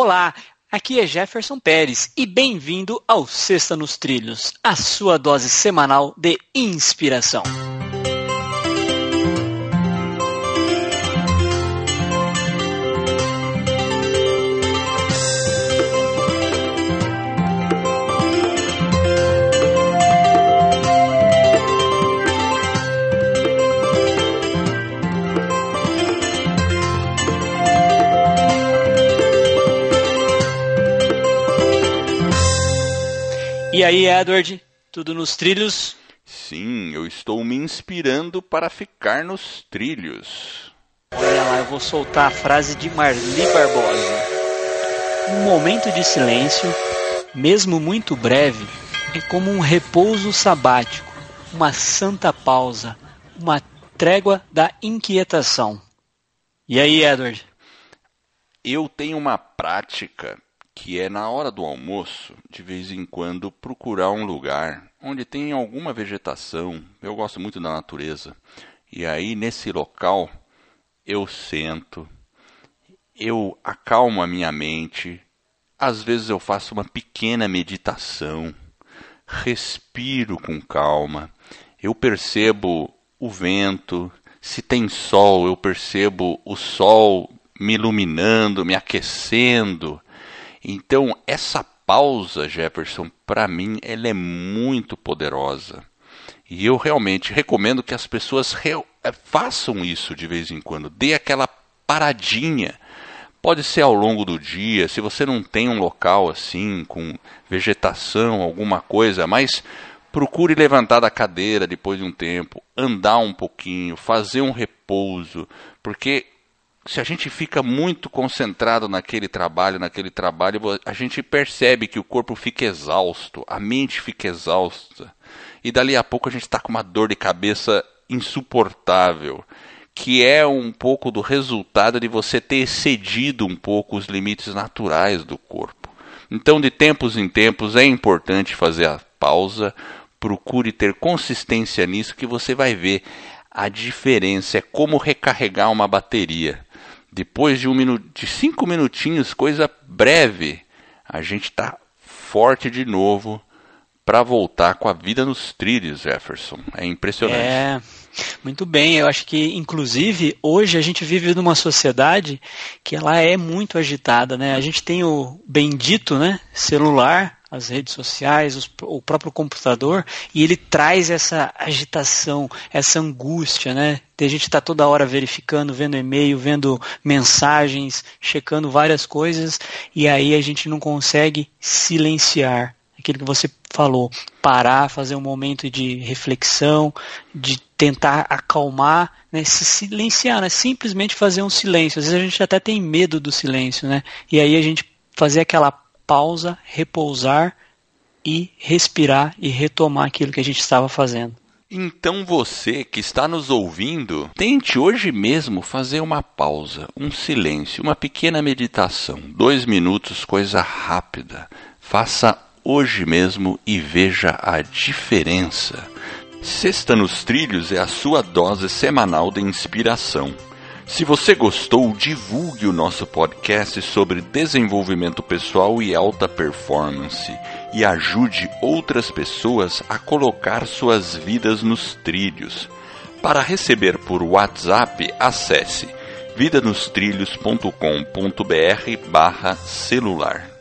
Olá, aqui é Jefferson Pérez e bem-vindo ao Sexta nos Trilhos, a sua dose semanal de inspiração. E aí, Edward, tudo nos trilhos? Sim, eu estou me inspirando para ficar nos trilhos. Olha lá, eu vou soltar a frase de Marli Barbosa. Um momento de silêncio, mesmo muito breve, é como um repouso sabático, uma santa pausa, uma trégua da inquietação. E aí, Edward? Eu tenho uma prática que é na hora do almoço, de vez em quando, procurar um lugar onde tem alguma vegetação. Eu gosto muito da natureza. E aí, nesse local, eu sento, eu acalmo a minha mente. Às vezes, eu faço uma pequena meditação, respiro com calma. Eu percebo o vento. Se tem sol, eu percebo o sol me iluminando, me aquecendo então, essa pausa, Jefferson, para mim, ela é muito poderosa. E eu realmente recomendo que as pessoas eh, façam isso de vez em quando. Dê aquela paradinha. Pode ser ao longo do dia, se você não tem um local assim, com vegetação, alguma coisa, mas procure levantar da cadeira depois de um tempo, andar um pouquinho, fazer um repouso, porque se a gente fica muito concentrado naquele trabalho, naquele trabalho, a gente percebe que o corpo fica exausto, a mente fica exausta. E dali a pouco a gente está com uma dor de cabeça insuportável, que é um pouco do resultado de você ter excedido um pouco os limites naturais do corpo. Então, de tempos em tempos, é importante fazer a pausa, procure ter consistência nisso, que você vai ver a diferença, é como recarregar uma bateria. Depois de um minuto, de cinco minutinhos, coisa breve, a gente está forte de novo para voltar com a vida nos trilhos, Jefferson. É impressionante. É, muito bem. Eu acho que, inclusive, hoje a gente vive numa sociedade que ela é muito agitada, né? A gente tem o bendito, né, celular as redes sociais, os, o próprio computador, e ele traz essa agitação, essa angústia, né? De a gente estar tá toda hora verificando, vendo e-mail, vendo mensagens, checando várias coisas, e aí a gente não consegue silenciar aquilo que você falou, parar, fazer um momento de reflexão, de tentar acalmar, né, se silenciar, né, simplesmente fazer um silêncio. Às vezes a gente até tem medo do silêncio, né? E aí a gente fazer aquela pausa, repousar e respirar e retomar aquilo que a gente estava fazendo. Então você que está nos ouvindo, tente hoje mesmo fazer uma pausa, um silêncio, uma pequena meditação. Dois minutos, coisa rápida. Faça hoje mesmo e veja a diferença. Sexta nos Trilhos é a sua dose semanal de inspiração. Se você gostou, divulgue o nosso podcast sobre desenvolvimento pessoal e alta performance e ajude outras pessoas a colocar suas vidas nos trilhos. Para receber por WhatsApp, acesse vidanostrilhos.com.br/celular.